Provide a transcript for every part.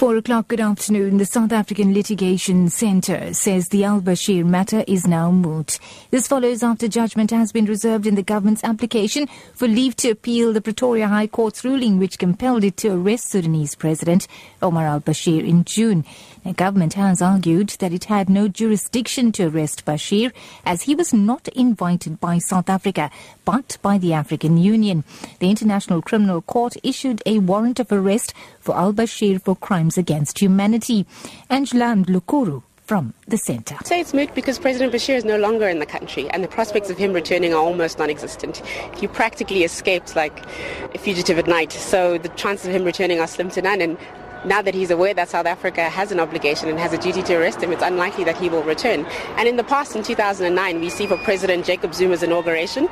Four o'clock, good afternoon. The South African Litigation Centre says the Al Bashir matter is now moot. This follows after judgment has been reserved in the government's application for leave to appeal the Pretoria High Court's ruling which compelled it to arrest Sudanese President Omar al Bashir in June. The government has argued that it had no jurisdiction to arrest Bashir as he was not invited by South Africa but by the African Union. The International Criminal Court issued a warrant of arrest for al Bashir for crimes against humanity. Angela Lukuru from the centre. I say it's moot because President Bashir is no longer in the country and the prospects of him returning are almost non-existent. He practically escaped like a fugitive at night, so the chances of him returning are slim to none and now that he's aware that South Africa has an obligation and has a duty to arrest him, it's unlikely that he will return. And in the past, in 2009, we see for President Jacob Zuma's inauguration,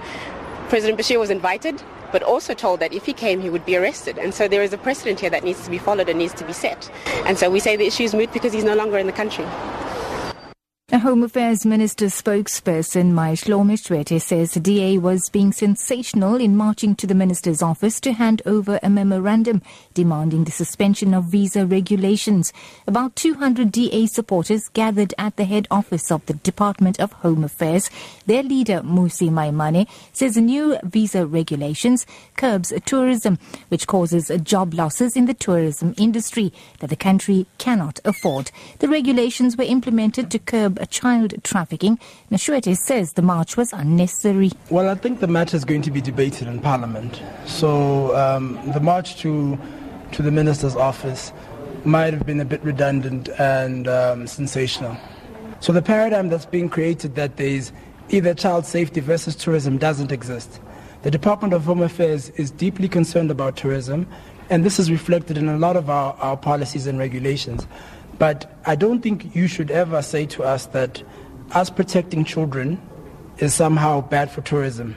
President Bashir was invited, but also told that if he came, he would be arrested. And so there is a precedent here that needs to be followed and needs to be set. And so we say the issue is moot because he's no longer in the country. Home Affairs Minister spokesperson Mayihlome Tshwete says DA was being sensational in marching to the minister's office to hand over a memorandum demanding the suspension of visa regulations. About 200 DA supporters gathered at the head office of the Department of Home Affairs. Their leader, Mmusi Maimane, says new visa regulations curbs tourism, which causes job losses in the tourism industry that the country cannot afford. The regulations were implemented to curb child trafficking. Tshwete says the march was unnecessary. Well, I think the matter is going to be debated in Parliament. So um, the march to, to the Minister's office might have been a bit redundant and um, sensational. So the paradigm that's being created that there is either child safety versus tourism doesn't exist. The Department of Home Affairs is deeply concerned about tourism, and this is reflected in a lot of our, our policies and regulations. But I don't think you should ever say to us that us protecting children is somehow bad for tourism.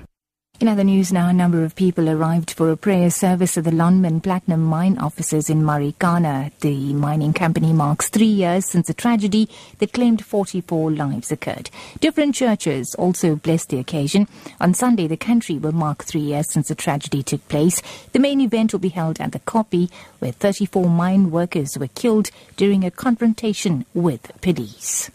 In other news now, a number of people arrived for a prayer service at the Lonmin Platinum Mine offices in Marikana. The mining company marks three years since a tragedy that claimed 44 lives occurred. Different churches also blessed the occasion. On Sunday, the country will mark three years since the tragedy took place. The main event will be held at the Koppie, where 34 mine workers were killed during a confrontation with police.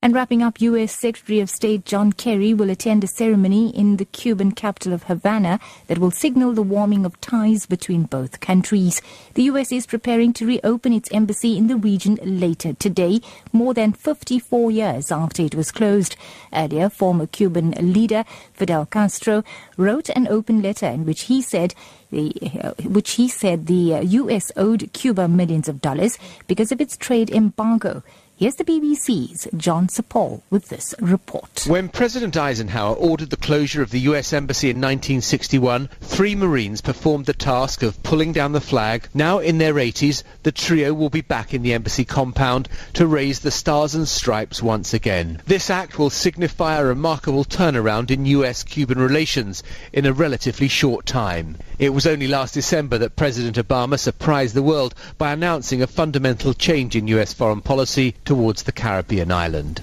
And wrapping up, U.S. Secretary of State John Kerry will attend a ceremony in the Cuban capital of Havana that will signal the warming of ties between both countries. The U.S. is preparing to reopen its embassy in the region later today, more than 54 years after it was closed. Earlier, former Cuban leader Fidel Castro wrote an open letter in which he said the, uh, which he said the uh, U.S. owed Cuba millions of dollars because of its trade embargo. Here's the BBC's John Sopel with this report. When President Eisenhower ordered the closure of the U.S. Embassy in 1961, three Marines performed the task of pulling down the flag. Now in their 80s, the trio will be back in the embassy compound to raise the stars and stripes once again. This act will signify a remarkable turnaround in U.S.-Cuban relations in a relatively short time. It was only last December that President Obama surprised the world by announcing a fundamental change in U.S. foreign policy towards the Caribbean island.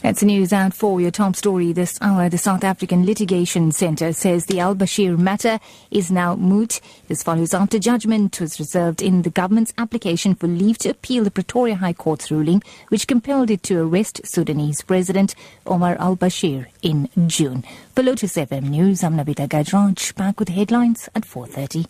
That's news out for your top story this hour. The South African Litigation Centre says the Al Bashir matter is now moot. This follows after judgment was reserved in the government's application for leave to appeal the Pretoria High Court's ruling, which compelled it to arrest Sudanese President Omar al Bashir in June. For Lotus FM News, I'm Navita Gajraj, back with headlines at 4.30.